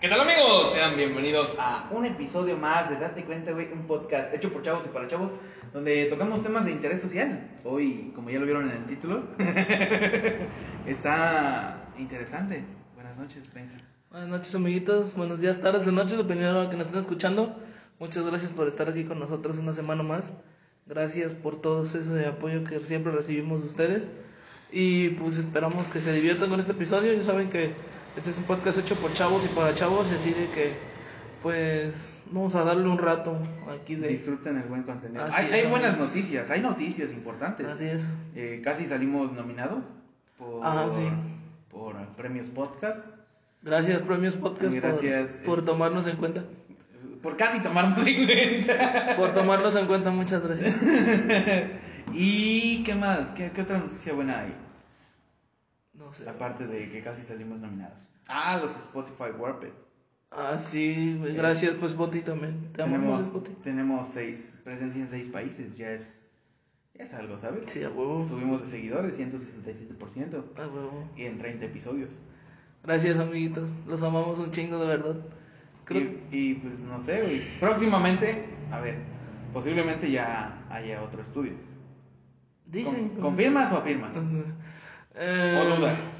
¿Qué tal amigos? Sean bienvenidos a un episodio más de Date Cuenta, güey, un podcast hecho por chavos y para chavos, donde tocamos temas de interés social. Hoy, como ya lo vieron en el título, está interesante. Buenas noches, venga. Buenas noches, amiguitos. Buenos días, tardes o noches, dependiendo de lo que nos estén escuchando. Muchas gracias por estar aquí con nosotros una semana más. Gracias por todo ese apoyo que siempre recibimos de ustedes. Y pues esperamos que se diviertan con este episodio. Ya saben que este es un podcast hecho por chavos y para chavos, y así de que pues vamos a darle un rato aquí de... Disfruten el buen contenido. Así Hay, es, hay buenas noticias, hay noticias importantes. Así es. Eh, casi salimos nominados por, Ah, sí. por premios podcast. Gracias, Premios Podcast, Gracias, por, tomarnos en cuenta. Por casi tomarnos en cuenta. Por tomarnos en cuenta, muchas gracias. ¿Y qué más? ¿Qué, qué otra noticia buena hay? No sé. Aparte de que casi salimos nominados. Ah, los Spotify Warped. Ah, sí, güey, gracias, pues Boti también. Te amamos, Tenemos, tenemos seis, presencia en seis países. Ya es, ya es algo, ¿sabes? Sí, a huevo. Subimos de seguidores, 167%. A huevo. Y en 30 episodios. Gracias, amiguitos. Los amamos un chingo, de verdad. Creo Y, y, pues no sé, güey. Próximamente, a ver, posiblemente ya haya otro estudio. Dicen. Con- ¿Confirmas o afirmas? Eh, ¿O dudas?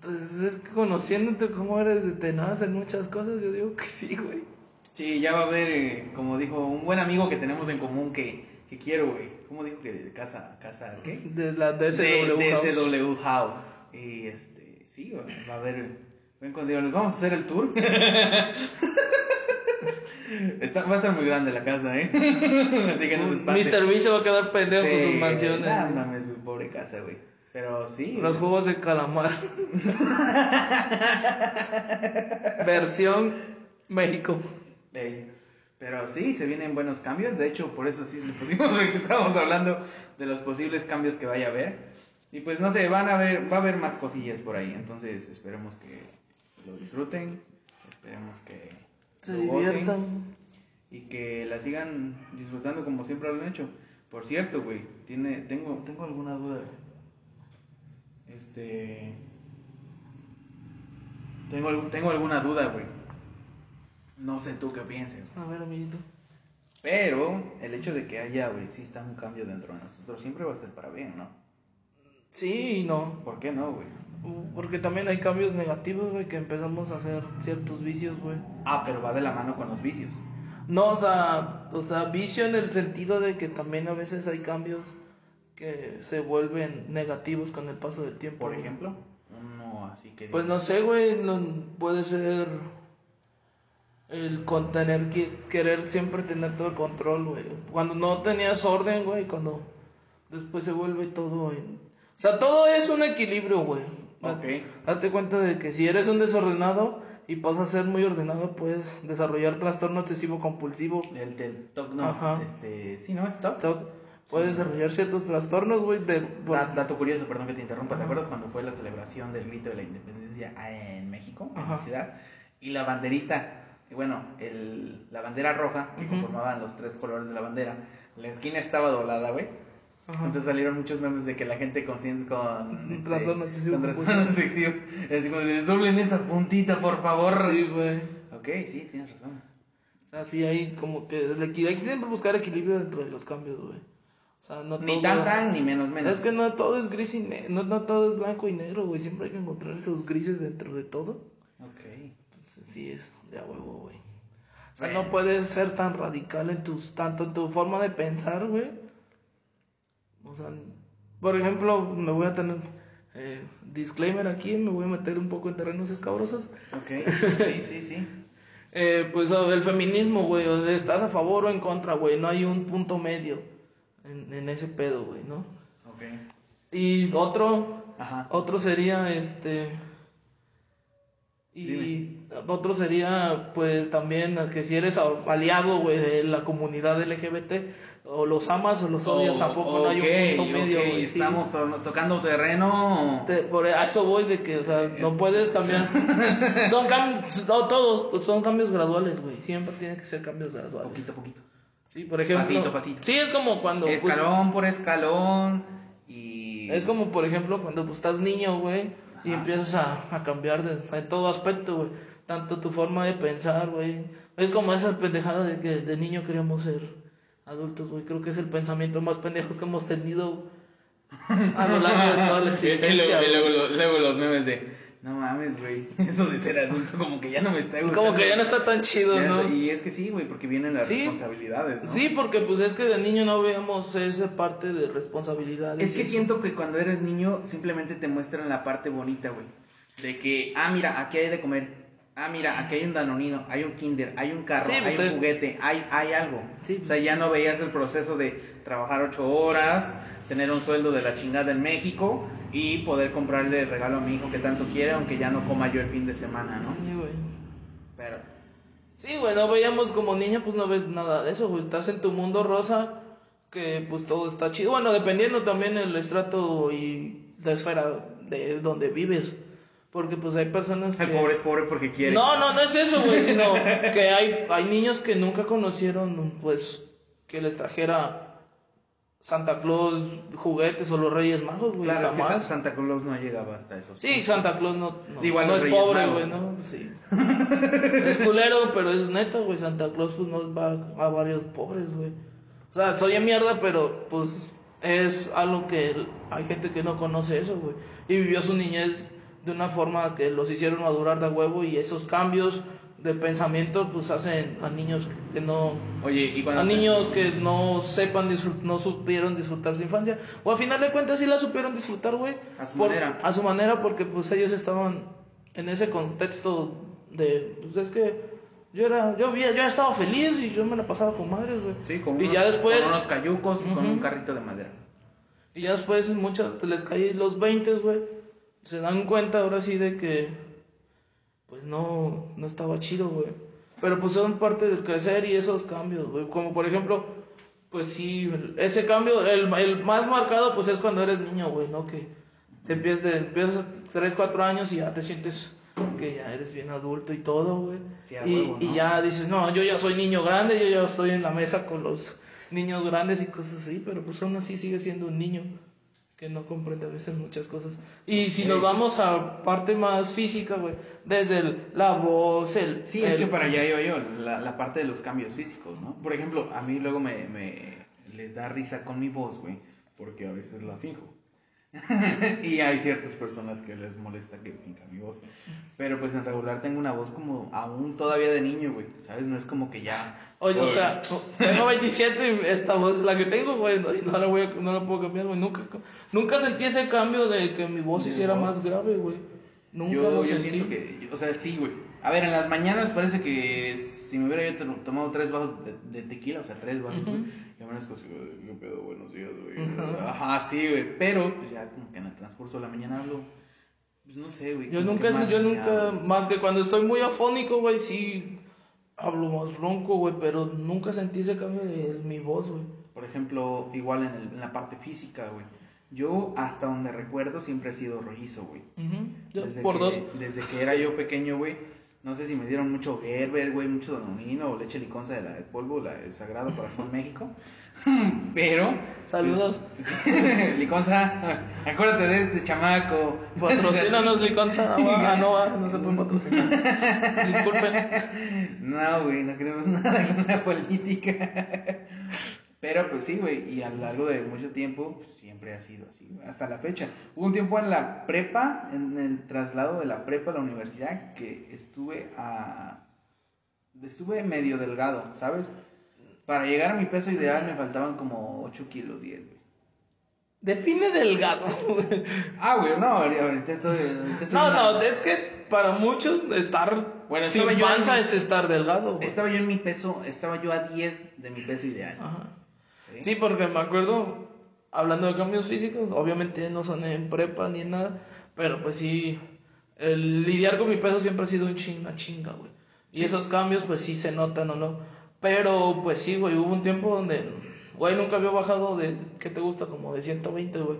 Pues es que conociéndote cómo eres tenaz en muchas cosas, yo digo que sí, güey. Sí, ya va a haber, eh, como dijo, un buen amigo que tenemos en común que, que quiero, güey. ¿Cómo dijo que de casa, casa, qué? De la DSW. de, House. DSW House. Y este, sí, va, va a haber buen contenido. Les vamos a hacer el tour. Está, va a estar muy grande la casa, ¿eh? Así que no se. Mr. B se va a quedar pendejo con Sí, sus mansiones. nah, mames, pobre casa, güey. Pero sí. Los juegos de calamar. Versión México. Ey, Pero sí, se vienen buenos cambios. De hecho, por eso sí le pusimos porque estábamos hablando de los posibles cambios que vaya a haber. Y pues no sé, van a ver, va a haber más cosillas por ahí. Entonces esperemos que lo disfruten. Esperemos que Se lo diviertan. y que la sigan disfrutando como siempre lo han hecho. Por cierto, güey, tiene, tengo, tengo alguna duda. Este, tengo, tengo alguna duda, güey. No sé tú qué pienses. A ver, amiguito. Pero el hecho de que haya o exista un cambio dentro de nosotros siempre va a ser para bien, ¿no? Sí y no. ¿Por qué no, güey? Porque también hay cambios negativos, güey, que empezamos a hacer ciertos vicios, güey. Ah, pero va de la mano con los vicios. No, o sea, o sea, vicio en el sentido de que también a veces hay cambios que se vuelven negativos con el paso del tiempo. Por güey. ejemplo, uno así que... Pues no sé, güey, no, puede ser el con tener que querer siempre tener todo el control, güey. Cuando no tenías orden, güey, cuando después se vuelve todo en... O sea, todo es un equilibrio, güey. Ok. Date cuenta de que si eres un desordenado y pasas a ser muy ordenado, puedes desarrollar trastorno obsesivo compulsivo. El del TOC, no. Ajá. Este, sí, ¿no? Es TOC. TOC. Puedes desarrollar ciertos trastornos, güey, de... Da- dato curioso, perdón que te interrumpa. ¿Te acuerdas cuando fue la celebración del grito de la independencia en México, en Ajá. la ciudad? Y la banderita, y bueno, el, la bandera roja, que conformaban los tres colores de la bandera, la esquina estaba doblada, güey. Ajá. Entonces salieron muchos memes de que la gente con... este, Trastorno obsesivo con obsesivo. Así como, desdoblen esa puntita, por favor. Sí, güey. Ok, sí, tienes razón. O sea, sí hay como que hay que siempre buscar equilibrio dentro de los cambios, güey. O sea, no Ni todo- tan tan, ni menos menos. Es que no todo es gris y negro, no, no todo es blanco y negro, güey. Siempre hay que encontrar esos grises dentro de todo. Ok. Entonces, sí es de huevo, güey. O sea, Bueno. no puedes ser tan radical en tus, tanto en tu forma de pensar, güey. O sea, por ejemplo, me voy a tener eh, disclaimer aquí, me voy a meter un poco en terrenos escabrosos. Ok, sí, sí, sí. Eh, pues el feminismo, güey, estás a favor o en contra, güey, no hay un punto medio en, en ese pedo, güey, ¿no? Ok. Y otro, Ajá. otro sería este... Y otro sería, pues también, que si eres aliado, güey, de la comunidad LGBT, o los amas o los odias, Oh, tampoco no hay un punto medio, ok, güey. sí. Estamos to- tocando terreno. Te- por a eso voy de que, o sea, no puedes cambiar. son cambios, no, todos, son cambios graduales, güey. Siempre tiene que ser cambios graduales. Poquito a poquito. Sí, por ejemplo. Pasito, pasito. Sí, es como cuando. pues, Escalón por escalón. Y. es como, por ejemplo, cuando pues, estás niño, güey, y empiezas a, a cambiar de, de todo aspecto, güey. tanto tu forma de pensar, güey. Es como esa pendejada de que de niño queríamos ser adultos, güey. Creo que es el pensamiento más pendejo que hemos tenido a lo largo de toda la Y existencia. luego, y güey. luego- luego los memes de, no mames, güey, eso de ser adulto como que ya no me está gustando. Como que ya no está tan chido, Ya ¿no? Y es que sí, güey, porque vienen las Sí. responsabilidades, ¿no? Sí, porque pues es que de niño no veíamos esa parte de responsabilidades. Es que siento que cuando eres niño simplemente te muestran la parte bonita, güey. De que, ah, mira, aquí hay de comer. Ah, mira, aquí hay un danonino, hay un kinder, hay un carro, Sí, pues, hay un juguete, hay, hay algo. Sí, o sea, ya no veías el proceso de trabajar ocho horas, tener un sueldo de la chingada en México y poder comprarle el regalo a mi hijo que tanto quiere, aunque ya no coma yo el fin de semana, ¿no? Sí, güey. Pero, Sí, güey, no veíamos como niña, pues no ves nada de eso, güey. Estás en tu mundo rosa, que pues todo está chido. Bueno, dependiendo también el estrato y la esfera de donde vives. Porque pues hay personas que... el pobre es pobre porque quiere. No, no, no es eso, güey, sino que hay, hay niños que nunca conocieron, pues, que les trajera Santa Claus juguetes o los Reyes Magos, güey, Claro, es que Sa- jamás. Santa Claus no llegaba hasta eso. Sí, Santa Claus no, no, Igual no es Reyes pobre, güey, ¿no? Sí. es culero, pero es neta, güey. Santa Claus pues no va a varios pobres, güey. O sea, soy en mierda, pero pues es algo que hay gente que no conoce eso, güey. Y vivió su niñez de una forma que los hicieron madurar de huevo y esos cambios de pensamiento pues hacen a niños que no Oye, y a niños que no sepan no supieron disfrutar su infancia o a final de cuentas sí la supieron disfrutar güey A su Por- manera. a su manera porque pues ellos estaban en ese contexto de pues es que yo era yo había yo estaba feliz y yo me la pasaba con madres güey Sí, con y unos, ya después con unos cayucos con un carrito de madera. y ya después muchas les caí los 20 güey se dan cuenta ahora sí de que pues no no estaba chido güey. Pero pues son parte del crecer y esos cambios güey. Como por ejemplo pues sí ese cambio el, el más marcado pues es cuando eres niño güey no que te empiezas de, empiezas 3 4 años y ya te sientes que ya eres bien adulto y todo güey. Sí, y, huevo, y ya dices no yo ya soy niño grande yo ya estoy en la mesa con los niños grandes y cosas así pero pues aún así sigue siendo un niño que no comprende a veces muchas cosas. Y si nos vamos a parte más física, güey, desde el- la voz, el... Sí, es que para allá iba yo, la, la parte de los cambios físicos, ¿no? Por ejemplo, a mí luego me, me les da risa con mi voz, güey, porque a veces la finjo. y hay ciertas personas que les molesta que finja mi voz. Pero pues en regular tengo una voz como aún todavía de niño, güey, ¿sabes? No es como que ya... Oye, o sea, tengo 27 y esta voz es la que tengo, güey, no, la, voy a- no la puedo cambiar, güey. Nunca, nunca sentí ese cambio de que mi voz hiciera voz. más grave, güey. Nunca yo, lo yo sentí. siento que, o sea, sí, güey. A ver, en las mañanas parece que si me hubiera yo to- tomado tres vasos de, de tequila, o sea, tres vasos, güey, me así, güey, qué pedo, buenos días, güey. Ajá, sí, güey. Pero, pues ya como que en el transcurso de la mañana hablo, pues no sé, güey. Yo nunca, más yo nunca, lineal. más que cuando estoy muy afónico, güey, sí hablo más ronco, güey, pero nunca sentí ese cambio de mi voz, güey. Por ejemplo, igual en, el- en la parte física, güey. Yo, hasta donde recuerdo, siempre he sido rollizo, güey. Yo Desde por que- dos. Desde que era yo pequeño, güey. No sé si me dieron mucho Gerber, güey, mucho Danonino o leche liconza de la de polvo, la del Sagrado Corazón México. Pero. Saludos. pues, liconza, acuérdate de este chamaco. Patrocínanos, Liconza. Ah, no, ah, no se pueden patrocinar. Disculpen. No, güey, no queremos nada con la política. Pero pues sí, güey, y a lo largo de mucho tiempo pues, siempre ha sido así, hasta la fecha. Hubo un tiempo en la prepa, en el traslado de la prepa a la universidad, que estuve a... Estuve medio delgado, ¿sabes? Para llegar a mi peso ideal me faltaban como 8 kilos 10, güey. Define delgado, güey. Ah, güey, no, ahorita estoy... ahorita estoy No, no, es que para muchos estar Bueno, sin panza es estar delgado, güey. Estaba yo en mi peso, estaba yo a 10 de mi peso ideal. Ajá. ¿Sí? Sí, porque me acuerdo, hablando de cambios físicos, obviamente no son en prepa ni en nada, pero pues sí, el lidiar con mi peso siempre ha sido un chinga, chinga, güey. Y esos cambios, pues sí se notan o no. Pero pues sí, güey, hubo un tiempo donde, güey, nunca había bajado de, ¿qué te gusta? Como de 120, güey.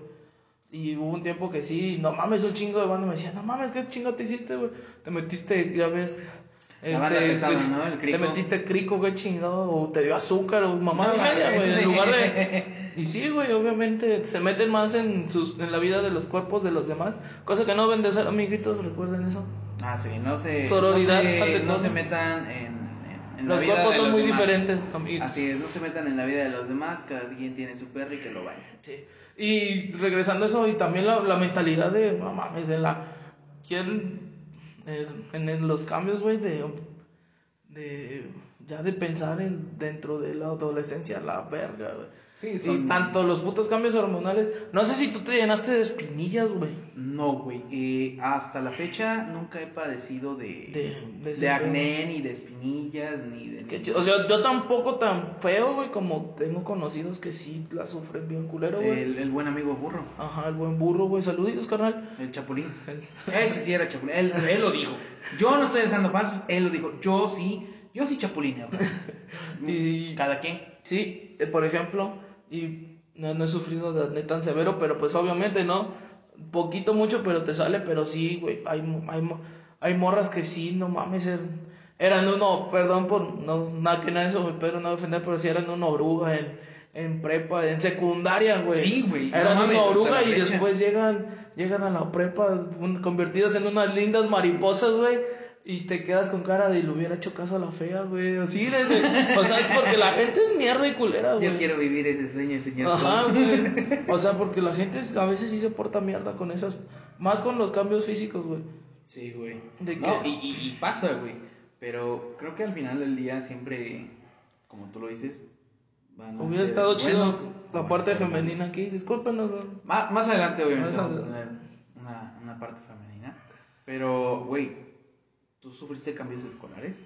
Y hubo un tiempo que sí, no mames, un chingo de banda me decía, no mames, ¿qué chingo te hiciste, güey? Te metiste, ya ves. Este, La. Te metiste crico, güey, chingado, o te dio azúcar, o mamá No, media, güey, en lugar de... Y sí, güey, obviamente se meten más en, sus, en la vida de los cuerpos de los demás, cosa que no ven de ser amiguitos, recuerden eso. Ah, sí, no se. Sororidad, No se, ante no todo. se metan en. en- en la Los vida cuerpos de son los muy demás. diferentes, amigos. Así es, no se metan en la vida de los demás. Cada quien tiene su perro y que lo vaya. Sí. Y regresando a eso, y también la, la mentalidad de, no mames, de la. Quieren. En, los cambios, güey, de. de ya de pensar en dentro de la adolescencia, la verga, güey. Sí, Y tanto los putos cambios hormonales. No sé si tú te llenaste de espinillas, güey. No, güey. eh, hasta la fecha nunca he padecido de. De- de de ese acné, ni de espinillas, ni de. Qué chido. O sea, yo tampoco tan feo, güey, como tengo conocidos que sí la sufren bien culero, güey. el, el buen amigo burro. Ajá, el buen burro, güey. Saluditos, carnal. El chapulín. Ese sí era chapulín. Él, él lo dijo. Yo no estoy lanzando falsos. Él lo dijo. Yo sí. Yo sí chapulíneo. Y Cada quien. Sí, eh, por ejemplo, y no, no he sufrido de acné tan severo, pero pues obviamente no, poquito mucho, pero te sale, pero sí, güey, hay, hay, hay morras que sí, no mames, er- eran uno, perdón por, no, nada que nada de eso, pero no defender, pero sí eran una oruga en, en prepa, en secundaria, güey. Sí, güey, no Eran mames, una oruga y fecha. después llegan, llegan a la prepa un- convertidas en unas lindas mariposas, güey. Y te quedas con cara de le hubiera hecho caso a la fea, güey. Así de, de- O sea, es porque la gente es mierda y culera, güey. Yo quiero vivir ese sueño, señor. Ajá, güey. O sea, porque la gente a veces sí se porta mierda con esas. Más con los cambios físicos, güey. Sí, güey. ¿De no, qué? y, y, y pasa, güey. Pero creo que al final del día siempre, como tú lo dices, van a Hubiera ser estado chido buenos la parte femenina aquí. Discúlpenos. ¿no? malos. Má- más adelante, obviamente, Más vamos a tener una, una parte femenina. Pero, güey, ¿tú sufriste cambios escolares?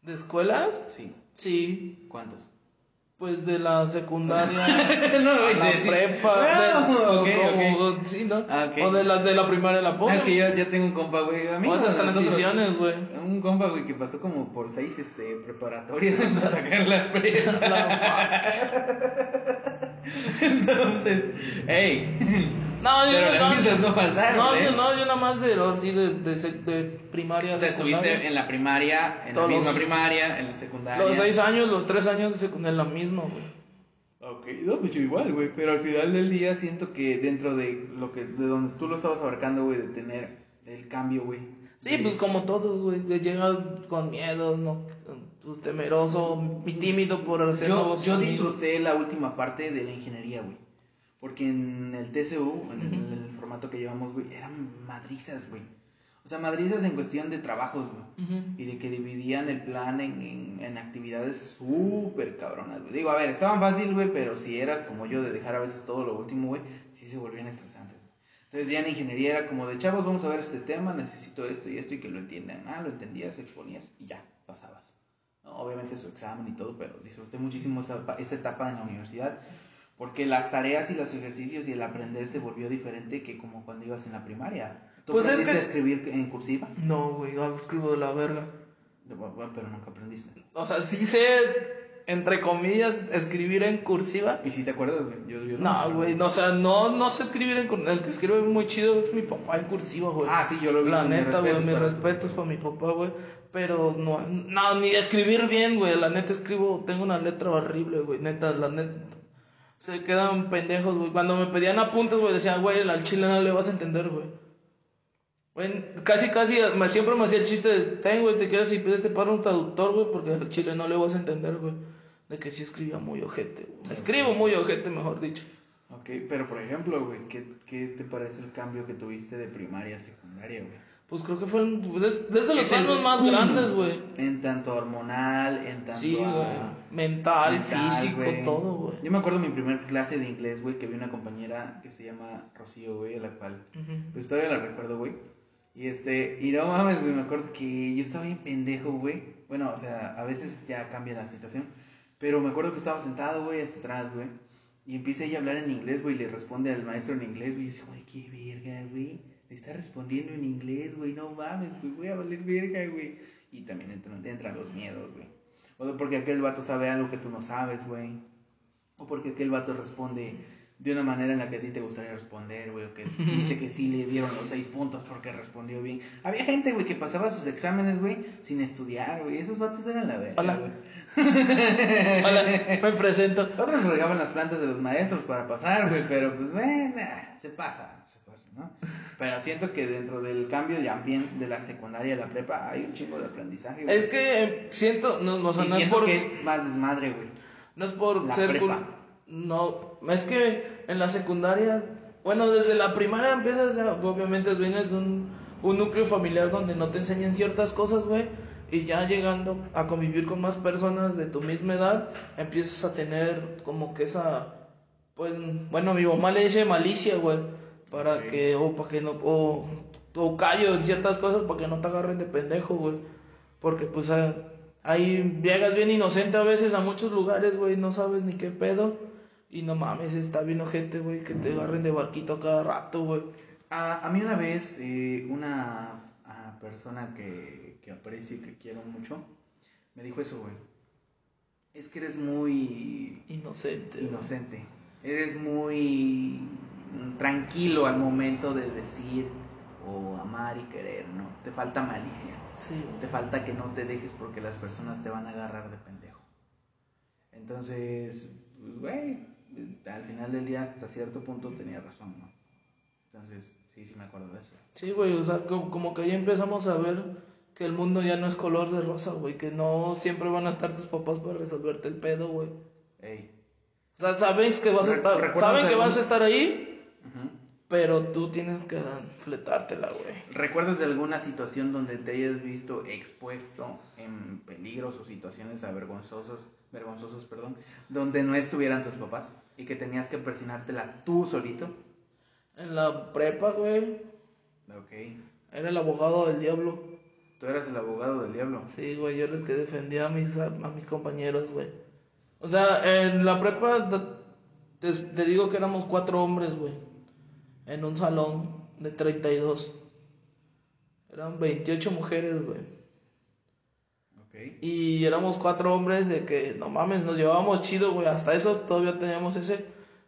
¿De escuelas? Sí. Sí. ¿Cuántos? Pues de la secundaria No, a la sí, prepa. Ah, de- ok, como-. Sí, ¿no? Ah. O de la, de la primaria a la No, pobre. es que yo, yo tengo un compa, güey. A mí O esas transiciones, güey. Un compa, güey, que pasó como por seis este, preparatorias para sacar la prepa. Entonces, hey. No, yo Pero no. las risas no faltaron, No, ¿eh? yo no, yo nada más de, sí, de, de, sec- de primaria. O sea, estuviste en la primaria, en Todos la misma los- primaria, en la secundaria. Los seis años, los tres años de secundaria, la misma, güey. Ok, no, pues yo igual, güey. Pero al final del día siento que dentro de lo que, de donde tú lo estabas abarcando, güey, de tener el cambio, güey. Sí, pues como todos, güey, se llega con miedos, ¿no? Pues temeroso y tímido por hacer Yo, nuevos yo amigos. disfruté la última parte de la ingeniería, güey. Porque en el TCU, en el, en el formato que llevamos, güey, eran madrizas, güey. O sea, madrizas en cuestión de trabajos, güey. Ujú. Y de que dividían el plan en, en, en actividades súper cabronas, güey. Digo, a ver, estaban fácil, güey, pero si eras como yo de dejar a veces todo lo último, güey, sí se volvían estresantes, güey. Entonces ya en ingeniería era como de, chavos, vamos a ver este tema, necesito esto y esto y que lo entiendan. Ah, lo entendías, exponías y ya, pasabas. ¿no? Obviamente su examen y todo, pero disfruté muchísimo esa, esa etapa en la universidad. Porque las tareas y los ejercicios y el aprender se volvió diferente que como cuando ibas en la primaria. ¿Tú Pues es aprendiste que- a escribir en cursiva? No, güey, yo escribo de la verga. Pero nunca aprendiste. O sea, sí sé, entre comillas, escribir en cursiva. ¿Y si te acuerdas, güey? Yo, yo No, güey, no, o sea, no, no sé escribir en cursiva. El que escribe muy chido es mi papá en cursiva, güey. Ah, sí, yo lo vi. La neta, güey, mis respetos para mi papá, güey. Pero no, no, ni escribir bien, güey. La neta escribo, tengo una letra horrible, güey. Neta, la neta. Se quedan pendejos, güey. Cuando me pedían apuntes, güey, decían, güey, al chile no le vas a entender, güey. Güey, casi, casi, me, siempre me hacía el chiste de, ten, güey, te quieres y pides te para un traductor, güey, porque al chile no le vas a entender, güey. De que sí escribía muy ojete, güey. Escribo muy ojete, mejor dicho. Ok, pero por ejemplo, güey, ¿qué, ¿qué te parece el cambio que tuviste de primaria a secundaria, güey? Pues creo que fue el- pues es, desde los años más grandes, güey. En tanto hormonal, en tanto Sí, a- güey. Mental, mental, físico, todo, güey. Yo me acuerdo mi primer clase de inglés, güey, que vi una compañera que se llama Rocío, güey, a la cual pues todavía la recuerdo, güey. Y este, y no mames, güey, me acuerdo que yo estaba bien pendejo, güey. Bueno, o sea, a veces ya cambia la situación. Pero me acuerdo que estaba sentado, güey, hasta atrás, güey. Y empieza ella a hablar en inglés, güey, y le responde al maestro en inglés, güey. Y yo así, güey, qué verga, güey. Le está respondiendo en inglés, güey, no mames, güey, voy a valer verga, güey. Y también entran, entran los miedos, güey. O porque aquel vato sabe algo que tú no sabes, güey. O porque aquel vato responde de una manera en la que a ti te gustaría responder, güey, o que viste que sí le dieron los seis puntos porque respondió bien. Había gente, güey, que pasaba sus exámenes, güey, sin estudiar, güey. Esos vatos eran la verga, Hola. güey. Hola, me presento. Otros regaban las plantas de los maestros para pasar, güey, pero pues, bueno, se pasa, se pasa, ¿no? Pero siento que dentro del cambio ya bien de la secundaria a la prepa hay un chingo de aprendizaje, güey. Es que eh, siento, no, no, o sea, no es por, que es más desmadre, güey. no es por la ser prepa. No, es que en la secundaria, bueno, desde la primaria empiezas, a- obviamente vienes un, un núcleo familiar donde no te enseñan ciertas cosas, güey. Y ya llegando a convivir con más personas de tu misma edad, empiezas a tener como que esa, pues, bueno, mi mamá le dice malicia, güey, para que, o para que no, o, o callo en ciertas cosas para que no te agarren de pendejo, güey. Porque, pues, ah, ahí llegas bien inocente a veces a muchos lugares, güey, no sabes ni qué pedo. Y no mames, está bien ojete, güey, que te agarren de barquito a cada rato, güey. A, a mí una vez, eh, una persona que, que aprecio y que quiero mucho, me dijo eso, güey. Es que eres muy Inocente. güey. inocente. Eres muy tranquilo al momento de decir o amar y querer, ¿no? Te falta malicia. Sí. Te falta que no te dejes porque las personas te van a agarrar de pendejo. Entonces, pues, güey, al final del día hasta cierto punto tenía razón, ¿no? Entonces, sí, sí me acuerdo de eso. Sí, güey, o sea, co- como, que ya empezamos a ver que el mundo ya no es color de rosa, güey, que no siempre van a estar tus papás para resolverte el pedo, güey. Ey. O sea, sabes que vas a estar, ¿recuerdas saben que vas a estar ahí, pero tú tienes que fletártela, güey. ¿Recuerdas de alguna situación donde te hayas visto expuesto en peligros o situaciones vergonzosas, vergonzosos, perdón, donde no estuvieran tus papás y que tenías que presionártela tú solito? En la prepa, güey, Ok. era el abogado del diablo. Tú eras el abogado del diablo. Sí, güey, yo era el que defendía a mis, a, a mis compañeros, güey. O sea, en la prepa te, te digo que éramos cuatro hombres, güey. En un salón de 32. Eran 28 mujeres, güey. Y éramos cuatro hombres de que, no mames, nos llevábamos chido, güey. Hasta eso todavía teníamos ese,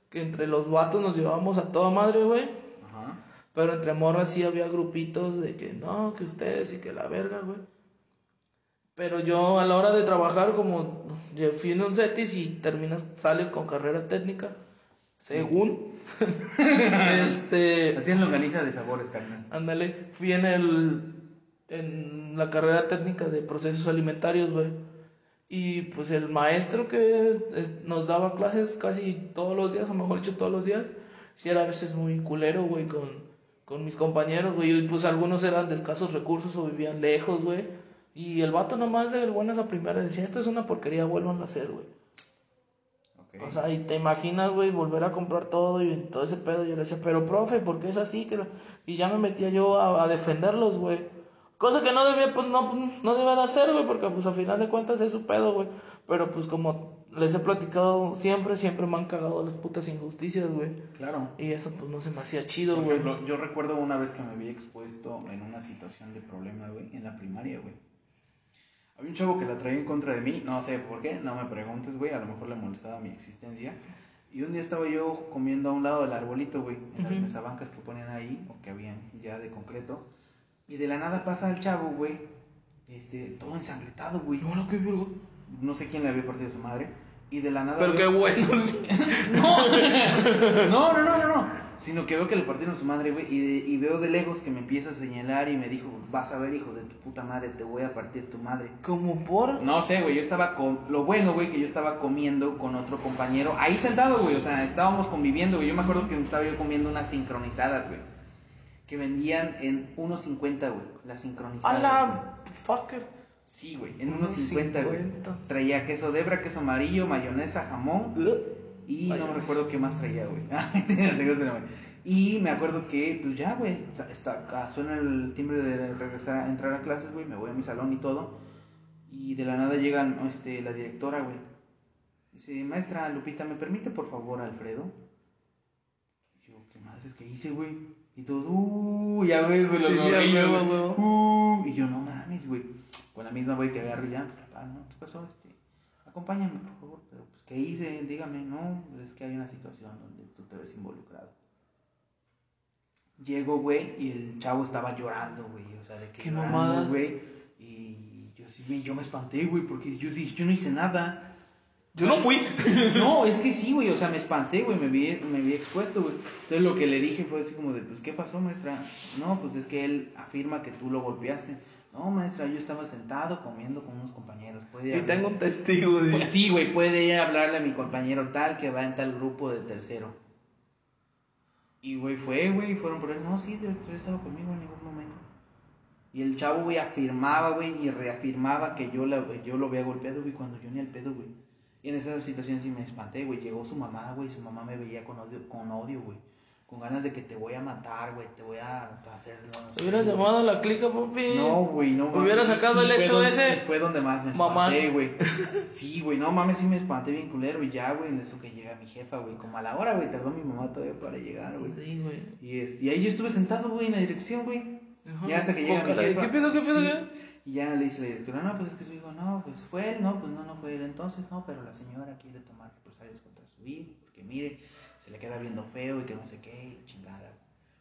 que entre los vatos nos llevábamos a toda madre, güey. Ajá. Pero entre morras sí había grupitos de que no, que ustedes y que la verga, güey. Pero yo a la hora de trabajar, como yo fui en un CETIS y terminas, sales con carrera técnica, según. este. Así en longaniza de sabores, carnal. Ándale, fui en el. En la carrera técnica de procesos alimentarios, güey. Y pues el maestro que nos daba clases casi todos los días, o mejor dicho, todos los días, sí era a veces muy culero, güey, con, con mis compañeros, güey. Y pues algunos eran de escasos recursos o vivían lejos, güey. Y el vato nomás de buenas a primera decía, esto es una porquería, vuelvan a hacer, güey. O sea, y te imaginas, güey, volver a comprar todo y todo ese pedo. Yo le decía, pero profe, ¿por qué es así? Que la-?" Y ya me metía yo a, a defenderlos, güey. Cosa que no debía, pues no, no debía de hacer, güey, porque pues a final de cuentas es su pedo, güey. Pero pues como les he platicado siempre, siempre me han cagado las putas injusticias, güey. Claro. Y eso pues no se me hacía chido, güey. yo recuerdo una vez que me vi expuesto en una situación de problema, güey, en la primaria, güey. Había un chavo que la traía en contra de mí, no sé por qué, no me preguntes, güey, a lo mejor le molestaba mi existencia. Y un día estaba yo comiendo a un lado del arbolito, güey, en las Ujú. mesabancas que ponían ahí, o que habían ya de concreto. Y de la nada pasa el chavo, güey, este, todo ensangretado, güey. No, qué virgo. No sé quién le había partido a su madre. Y de la nada. Pero veo- qué bueno. No, no, no, no, no. Sino que veo que le partieron su madre, güey. Y, de- y veo de lejos que me empieza a señalar y me dijo: Vas a ver, hijo de tu puta madre, te voy a partir tu madre. Como por. No sé, güey. Yo estaba con. Lo bueno, güey, que yo estaba comiendo con otro compañero. Ahí sentado, güey. O sea, estábamos conviviendo, güey. Yo me acuerdo que estaba yo comiendo unas sincronizadas, güey. Que vendían en 1.50, güey. Las A sincronizadas. güey. la fucker. Sí, güey. En 1.50, güey. 1.50. Traía queso debra, queso amarillo, mayonesa, jamón. Y no me recuerdo qué más traía, güey. Y me acuerdo que, pues ya, güey, ah, suena el timbre de regresar a entrar a clases, güey. Me voy a mi salón y todo. Y de la nada llega este, la directora, güey. Dice, maestra Lupita, ¿me permite por favor, Alfredo? Y yo, ¿qué madres que hice, güey? Y todos, uh, ya ves, güey, los Sí, güey. Uh, y yo, no mames, güey. Con la misma, güey, que agarro y ya, papá, ¿no? ¿Qué pasó? Este, acompáñame, por favor. Pero, pues, ¿qué hice? Dígame, no, es que hay una situación donde tú te ves involucrado. Llego, güey, y el chavo estaba llorando, güey, o sea, de que Qué llorando, mamadas. güey. Y yo sí, yo me espanté, güey, porque yo dije, yo no hice nada. Yo no fui. No, es que sí, güey, o sea, me espanté, güey, me vi, me vi expuesto, güey. Entonces lo que le dije fue así como de, pues, ¿qué pasó, maestra? No, pues es que él afirma que tú lo golpeaste. No, maestra, yo estaba sentado comiendo con unos compañeros. ¿Puede Y hablar? tengo un testigo, de... Pues sí, güey, puede ir a hablarle a mi compañero tal que va en tal grupo de tercero. Y, güey, fue, güey, fueron por él. No, sí, director estaba conmigo en ningún momento. Y el chavo, güey, afirmaba, güey, y reafirmaba que yo, la, yo lo había golpeado, güey, cuando yo ni al pedo, güey. Y en esa situación sí me espanté, güey. Llegó su mamá, güey, su mamá me veía con odio, con odio, güey. Con ganas de que te voy a matar, güey, te voy a hacer... No, ¿Te sé, hubieras güey. llamado a la clica, papi? No, güey, no mames. Hubiera sacado el donde- SOS. y Fue donde más me Mamá. espanté, güey. Sí, güey, no mames, sí me espanté bien culero. Y ya, güey, en eso que llega mi jefa, güey. Como a la hora, güey, tardó mi mamá todavía para llegar, güey. Sí, güey. Y, es, y ahí yo estuve sentado, güey, en la dirección, güey. Ajá. Ya hasta que llega mi jefa. ¿Qué pedo, qué pedo? Sí. Y ya le dice la directora, no, pues es que su hijo, no, pues fue él, no, pues no, no fue él entonces, no, pero la señora quiere tomar represalias contra su hijo, porque mire, se le queda viendo feo y que no sé qué, y la chingada.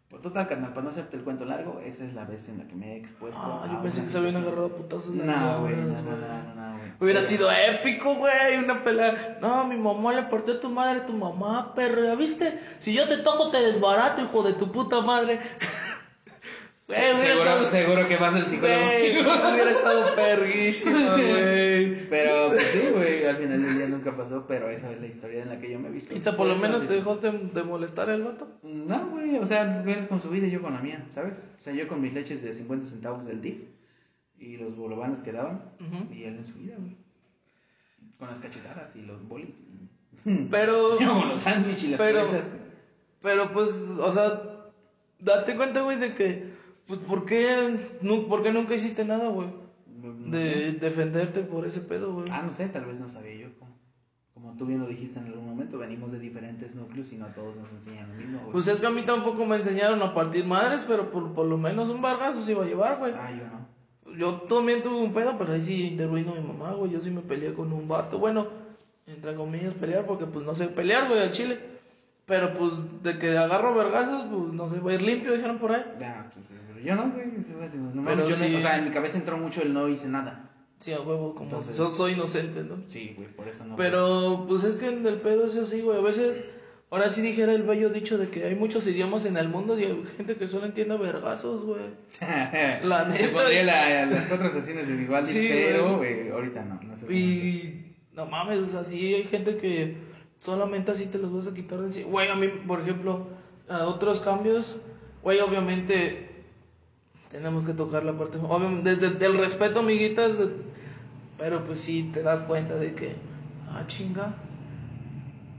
Por total, carnal, para no hacerte el cuento largo, esa es la vez en la que me he expuesto. Ah, yo pensé que se habían agarrado putazos. No, güey, no, no, no, güey. Hubiera sido épico, güey, una pelea. No, mi mamá le partió a tu madre, tu mamá, perro, ¿ya viste? Si yo te toco, te desbarato, hijo de tu puta madre. Güey, seguro, estado... seguro que vas al psicólogo. Güey, hubiera estado perguísima, güey. Pero pues, sí, güey, al final del día nunca pasó, pero esa es la historia en la que yo me he visto. ¿Y te, por lo menos te dejó de, de molestar el vato? No, güey, o sea, él con su vida y yo con la mía, ¿sabes? O sea, yo con mis leches de 50 centavos del DIF y los bolovanes que daban, y él en su vida, güey. Con las cachetadas y los bolis. Pero... Con los sándwiches y las Pero- paletas. Pero pues, o sea, date cuenta, güey, de que, pues, ¿por qué, nu- ¿por qué nunca hiciste nada, güey? No De sé. defenderte por ese pedo, güey. Ah, no sé, tal vez no sabía yo. Como, como tú bien lo dijiste en algún momento, venimos de diferentes núcleos y no todos nos enseñan lo mismo, güey. Pues es que a mí tampoco me enseñaron a partir madres, pero por, por lo menos un bargazo se iba a llevar, güey. Ah, yo no. Yo también tuve un pedo, pero ahí sí intervino mi mamá, güey. Yo sí me peleé con un vato. Bueno, entre comillas pelear, porque pues no sé pelear, güey, al chile. Pero pues de que agarro vergazos, pues no sé, va a ir limpio, dijeron por ahí. Ya, pues pero yo no, güey. no Pero yo no- sí. o sea, en mi cabeza entró mucho el no hice nada. Sí, a huevo, como Entonces- yo soy inocente, ¿no? Sí, güey, por eso no. Pero pues es que en el pedo es así, güey. A veces, ahora sí dijera el bello dicho de que hay muchos idiomas en el mundo y hay gente que solo entiende vergazos, güey. La Se neta. pondría la- las cuatro estaciones de Vivaldi, Sí, pero güey. ahorita no. no sé cómo Y no mames, o sea, sí hay gente que solamente así te los vas a quitar de encima. Güey, a mí, por ejemplo, a otros cambios, güey, obviamente tenemos que tocar la parte, obviamente, desde el respeto, amiguitas, de- pero pues sí te das cuenta de que, ah, chinga,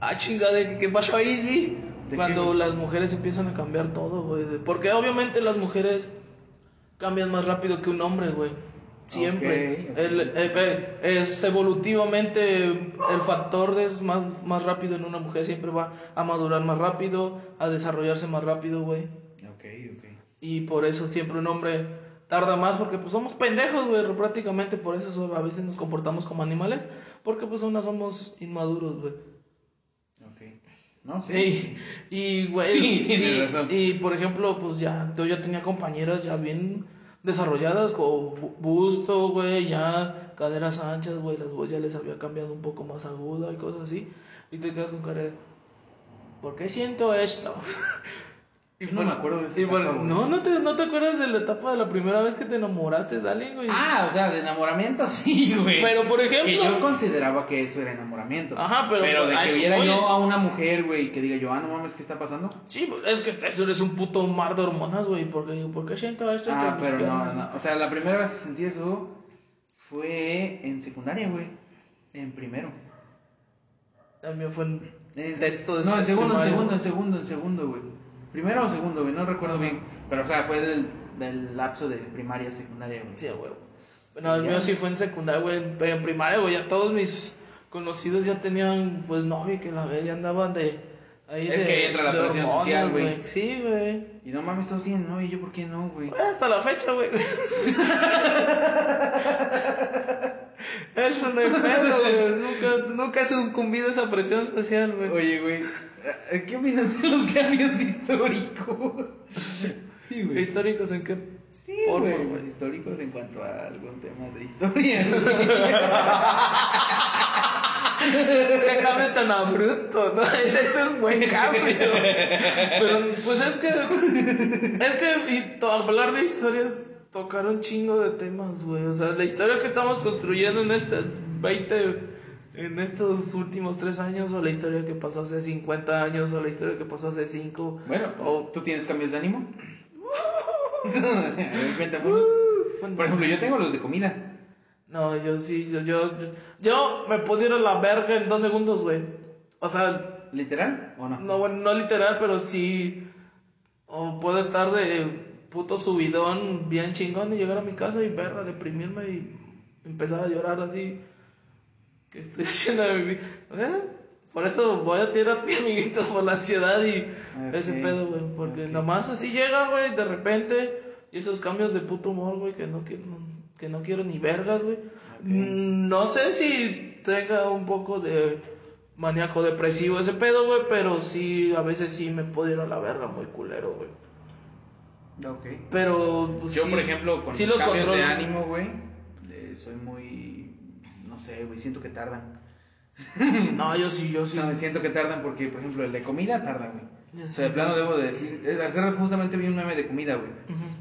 ah, chinga, de que, ¿qué pasó ahí, sí? ¿De qué, Cuando las mujeres empiezan a cambiar todo, güey, porque obviamente las mujeres cambian más rápido que un hombre, güey. Siempre. El- es evolutivamente el factor es más, más rápido en una mujer. Siempre va a madurar más rápido, a desarrollarse más rápido, güey. Ok, ok. Y por eso siempre un hombre tarda más porque pues somos pendejos, güey. Prácticamente por eso so- a veces nos comportamos como animales. Porque pues aún no somos inmaduros, güey. Ok. No, sí. Y güey, Sí, y, y, por ejemplo, pues ya, yo ya tenía compañeras ya bien desarrolladas, con bu- busto, güey, ya caderas anchas, güey, las voz ya les había cambiado un poco más aguda y cosas así, y te quedas con cara ¿por qué siento esto? Yo no me acuerdo de y etapa, güey. no, no te, no te acuerdas de la etapa de la primera vez que te enamoraste de alguien, güey. Ah, o sea, de enamoramiento sí, güey. Pero, por ejemplo- Que yo consideraba que eso era enamoramiento. Ajá, pero- de que viera yo a una mujer, güey, que diga yo, ah, no mames, ¿qué está pasando? Sí, pues, es que eso eres un puto mar de hormonas, güey, porque ¿por qué siento esto? Ah, pero no, piernas? no. O sea, la primera vez que sentí eso fue en secundaria, güey. En primero. Mío fue en sexto de No, en segundo, en segundo, en segundo, en segundo, güey. Primero o segundo, güey, no recuerdo bien. Pero, o sea, fue del, del lapso de primaria secundaria, güey. Sí, a huevo. No, el mío sí fue en secundaria, güey. en- Pero en primaria, güey, ya todos mis conocidos ya tenían, pues, novia que la vez ya andaban de. Ahí Es de- que ahí entra la presión hormonas, social, güey. Sí, güey. Y no mames, todos tienen, no, y yo, ¿por qué no, güey? Güey, Hasta la fecha, güey. Eso no hay pedo, güey. Nunca. nunca he sucumbido a esa presión social, güey. Oye, güey, ¿qué opinas de los cambios históricos? Sí, güey. ¿Históricos en qué Sí, forma, güey, güey? pues históricos en cuanto a algún tema de historia. Qué cambio tan abrupto, ¿no? Ese es un buen cambio. Pero, pues es que. Es que y to- hablar de historias, tocar un chingo de temas, güey. O sea, la historia que estamos construyendo en este 20. En estos últimos tres años, o la historia que pasó hace 50 años, o la historia que pasó hace 5. Bueno, o. ¿tú tienes cambios de ánimo? Cuéntanos. Por ejemplo, yo tengo los de comida. No, yo sí, yo, yo, yo, yo me a la verga en dos segundos, güey. O sea, ¿Literal o no? No, bueno, no literal, pero sí. O puedo estar de puto subidón bien chingón y llegar a mi casa y verla, deprimirme y empezar a llorar así. Estoy haciendo de mi vida. ¿Eh? Por eso voy a tirar a ti, amiguito, por la ansiedad y ese pedo, güey. Porque ok. nomás así llega, güey, de repente. Y esos cambios de puto humor, güey, que no quiero, que no quiero ni vergas, güey. Mm, No sé si tenga un poco de maníaco depresivo ese pedo, güey, pero sí, a veces sí me puedo ir a la verga muy culero, güey. Ok. Pero, pues, Yo, sí, por ejemplo, con sí los cambios de ánimo, güey, soy muy. No sé, güey, siento que tardan. No, yo sí, yo sí. No, siento que tardan porque, por ejemplo, el de comida tarda, güey. O sea, de plano debo de decir. eh, Hace justamente vi un meme de comida, güey.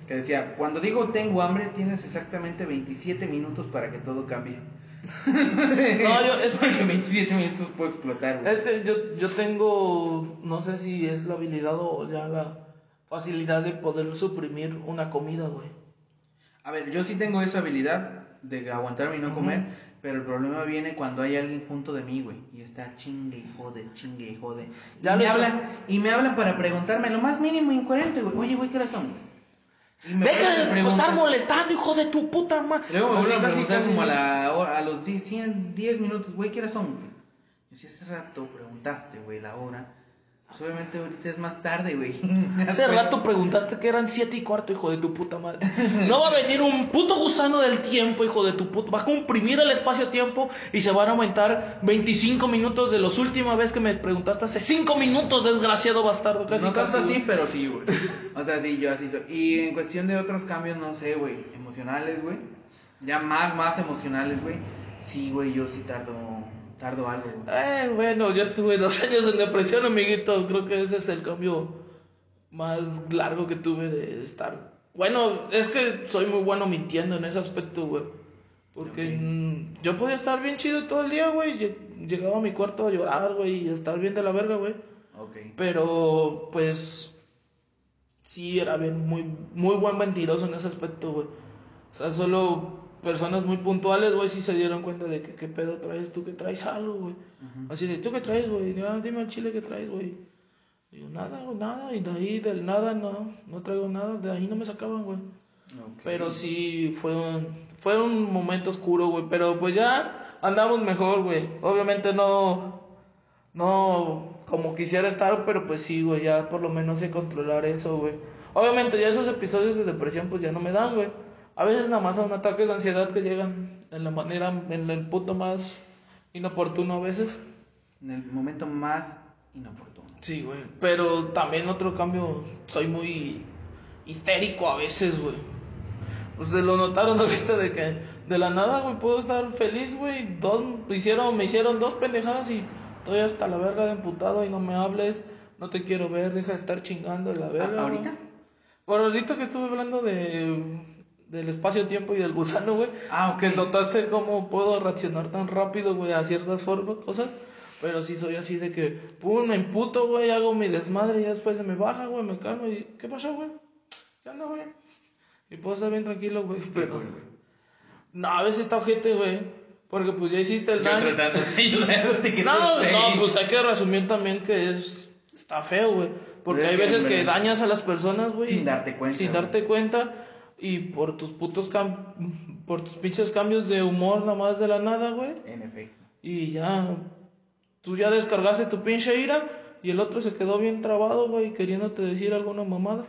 Que decía: Cuando digo tengo hambre, tienes exactamente 27 minutos para que todo cambie. No, yo, es Porque en 27 minutos puedo explotar, güey. Es que yo, yo tengo, no sé si es la habilidad o ya la facilidad de poder suprimir una comida, güey. A ver, yo sí tengo esa habilidad de aguantarme y no comer, pero el problema viene cuando hay alguien junto de mí, güey, y está chingue y jode, chingue y jode. Ya y, me hablan, y me hablan para preguntarme lo más mínimo incoherente, güey. Oye, güey, ¿qué hora son? güey? Deja de estar molestando, hijo de tu puta madre. Luego me vuelven a preguntar casi. como a, la hora- a los 10, 100, 10 minutos, güey, ¿qué hora son? güey? Yo decía, hace rato preguntaste, güey, la hora. Pues obviamente ahorita es más tarde, güey. Hace rato preguntaste que eran siete y cuarto, hijo de tu puta madre. No va a venir un puto gusano del tiempo, hijo de tu puta. Va a comprimir el espacio-tiempo y se van a aumentar 25 minutos de los última vez que me preguntaste hace 5 minutos, desgraciado bastardo. Casi, no tanto casi, así, pero sí, güey. O sea, sí, yo así soy. Y en cuestión de otros cambios, no sé, güey, emocionales, güey. Ya más, más emocionales, güey. Sí, güey, yo sí tardo, tardo algo. Eh, bueno, yo estuve dos años en depresión, amiguito. Creo que ese es el cambio más largo que tuve de estar. Bueno, es que soy muy bueno mintiendo en ese aspecto, güey. Porque Ok. mm, yo podía estar bien chido todo el día, güey. Lle- Llegaba a mi cuarto a llorar, güey, y a estar bien de la verga, güey. Ok. Pero, pues, sí, era bien, muy, muy buen mentiroso en ese aspecto, güey. O sea, solo personas muy puntuales, güey, sí se dieron cuenta de que qué pedo traes, tú que traes algo, güey. Así de, ¿tú qué traes, güey? Ya, dime al chile qué traes, güey. Digo, nada, güey, nada. Y de ahí, del nada, no, no traigo nada. De ahí no me sacaban, güey. Pero sí, fue un, fue un momento oscuro, güey. Pero pues ya andamos mejor, güey. Obviamente no, no como quisiera estar, pero pues sí, güey. Ya por lo menos sé controlar eso, güey. Obviamente ya esos episodios de depresión pues ya no me dan, güey. A veces nada más son ataques de ansiedad que llegan en la manera, en el punto más inoportuno a veces. En el momento más inoportuno. Sí, güey. Pero también otro cambio, soy muy histérico a veces, güey. Pues se lo notaron ahorita de que de la nada, güey, puedo estar feliz, güey. Dos, me hicieron, me hicieron dos pendejadas y estoy hasta la verga de emputado y no me hables. No te quiero ver, deja de estar chingando de la verga. ¿A- güey. ahorita? Por ahorita que estuve hablando de del espacio-tiempo y del gusano, güey. Ah, ok. Que notaste cómo puedo reaccionar tan rápido, güey, a ciertas formas, cosas. Pero sí soy así de que, pum, me emputo, güey, hago mi desmadre y después se me baja, güey, me calmo y, ¿qué pasó, güey? ¿Qué onda, güey? Y puedo estar bien tranquilo, güey, pero... No, a veces está ojete, güey. Porque pues ya hiciste el daño. tratando de ayudarte. que No, no, pues hay que resumir también que es está feo, güey. Porque hay veces que dañas a las personas, güey. sin darte cuenta, Sin darte cuenta. Y por tus putos cam por tus pinches cambios de humor nada más de la nada, güey. En efecto. Y ya tú ya descargaste tu pinche ira y el otro se quedó bien trabado, güey, queriéndote decir alguna mamada.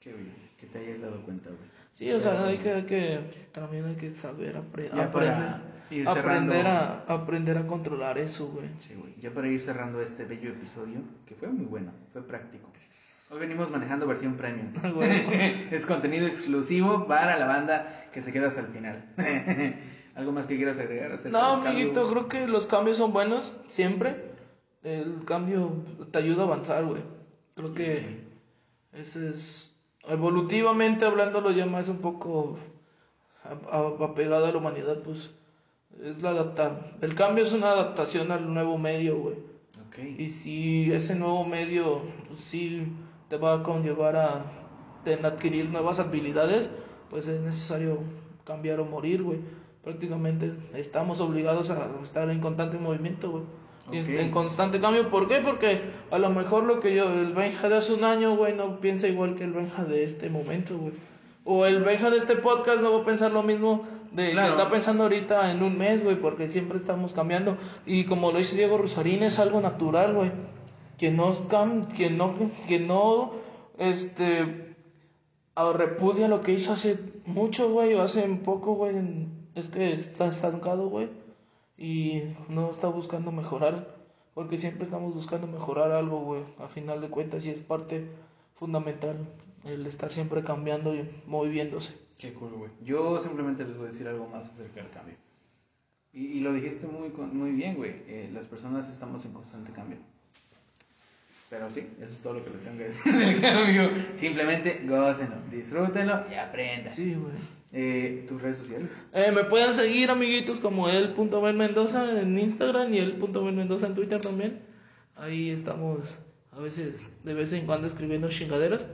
Qué bien, que te hayas dado cuenta, güey. Sí, o sea, hay que, hay que también hay que saber apre- Ya aprender. para ir Aprender cerrando. a, aprender a controlar eso, güey. Sí, güey. Ya para ir cerrando este bello episodio, que fue muy bueno, fue práctico. Hoy venimos manejando versión premium. Es contenido exclusivo para la banda que se queda hasta el final. ¿Algo más que quieras agregar? No, amiguito, creo que los cambios son buenos, siempre. El cambio te ayuda a avanzar, güey. Creo que ese es, evolutivamente hablándolo ya más un poco apegado a la humanidad, pues es la adapta El cambio es una adaptación al nuevo medio, güey. Y si ese nuevo medio, pues sí te va a conllevar a adquirir nuevas habilidades, pues es necesario cambiar o morir, güey. Prácticamente estamos obligados a estar en constante movimiento, güey. En-. En, constante cambio, ¿por qué? Porque a lo mejor lo que yo, el Benja de hace un año, güey, no piensa igual que el Benja de este momento, güey. O el Benja de este podcast no va a pensar lo mismo de Claro. que está pensando ahorita en un mes, güey, porque siempre estamos cambiando. Y como lo dice Diego Rosarín, es algo natural, güey. Que no, que no, que no, este, repudia lo que hizo hace mucho, güey, o hace poco, güey. Es que está estancado, güey. Y no está buscando mejorar. Porque siempre estamos buscando mejorar algo, güey. A final de cuentas, y es parte fundamental el estar siempre cambiando y moviéndose. Qué cool, güey. Yo simplemente les voy a decir algo más acerca del cambio. Y, y lo dijiste muy, muy bien, güey. Eh, las personas estamos en constante cambio. Pero sí, eso es todo lo que les tengo que decir del cambio. Simplemente gócenlo, disfrútenlo y aprendan. Sí, güey. Eh, Tus redes sociales. Eh, me pueden seguir, amiguitos, como el.ben Mendoza en Instagram y el.ben Mendoza en Twitter también. Ahí estamos a veces, de vez en cuando, escribiendo chingaderas.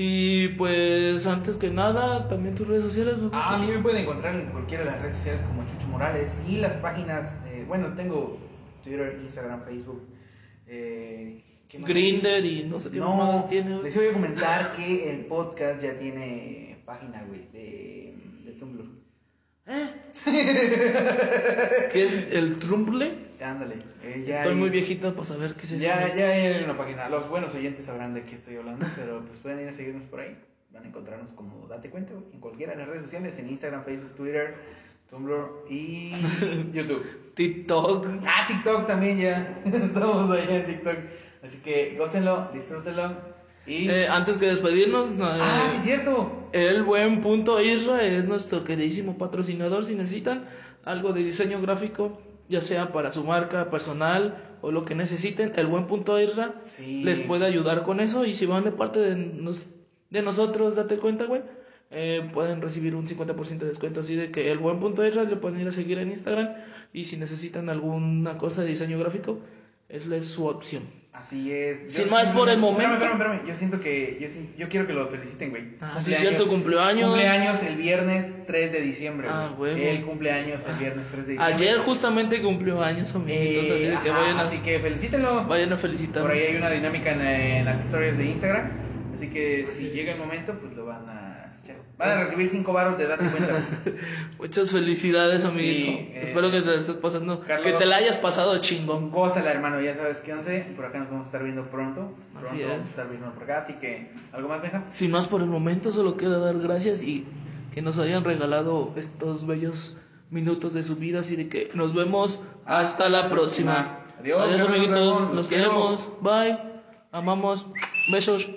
Y pues, antes que nada, también tus redes sociales. Ah, a mí me pueden encontrar en cualquiera de las redes sociales como Chucho Morales y las páginas, eh, bueno, tengo Twitter, Instagram, Facebook. Eh. Grinder y no sé qué No, más tiene. les voy a comentar que el podcast ya tiene página, güey, de, de Tumblr. ¿Eh? ¿Qué es el Trumble? Ándale. eh, ya Estoy hay- muy viejito para saber qué es eso. Ya, ya hay una página. Los buenos oyentes sabrán de qué estoy hablando, pero pues pueden ir a seguirnos por ahí. Van a encontrarnos como Date Cuenta, en cualquiera de las redes sociales, en Instagram, Facebook, Twitter, Tumblr y YouTube. TikTok. Ah, TikTok también ya. Estamos allá en TikTok. Así que gócenlo, disfrútenlo. Y. Eh, antes que despedirnos, no, eh, ah, sí, cierto. El buen punto Isra es nuestro queridísimo patrocinador. Si necesitan algo de diseño gráfico, ya sea para su marca personal o lo que necesiten, el buen punto Isra Sí. les puede ayudar con eso. Y si van de parte de, nos- de nosotros, date cuenta, güey, eh, pueden recibir un 50% de descuento. Así de que el buen punto Isra le pueden ir a seguir en Instagram. Y si necesitan alguna cosa de diseño gráfico, es su opción. Así es. Sin más por el momento. Espérame, espérame, espérame. Yo siento que. Yo, yo quiero que lo feliciten, güey. Ah, sí, cierto, cumpleaños. Cumpleaños el viernes 3 de diciembre. Ah, güey. El cumpleaños el viernes 3 de diciembre. Ayer justamente cumplió años, amiguitos. Eh, así que vayan a, así que felicítenlo. vayan a felicitar. Por ahí hay una dinámica en, en las historias de Instagram. Así que si llega el momento, pues lo van a escuchar. Van a recibir 5 baros de date cuenta. Muchas felicidades, amiguito. Sí, eh, Espero que te la estés pasando. Carlos. que te la hayas pasado chingón. Gózala, hermano, ya sabes qué once. Por acá nos vamos a estar viendo pronto. Pronto Así es. vamos a estar viendo por acá. Así que, ¿algo más, Benja? Sin más por el momento, solo queda dar gracias y que nos hayan regalado estos bellos minutos de su vida. Así de que nos vemos hasta la próxima. Adiós, Adiós, nos amiguitos. los quiero. queremos. Bye. Amamos. Besos.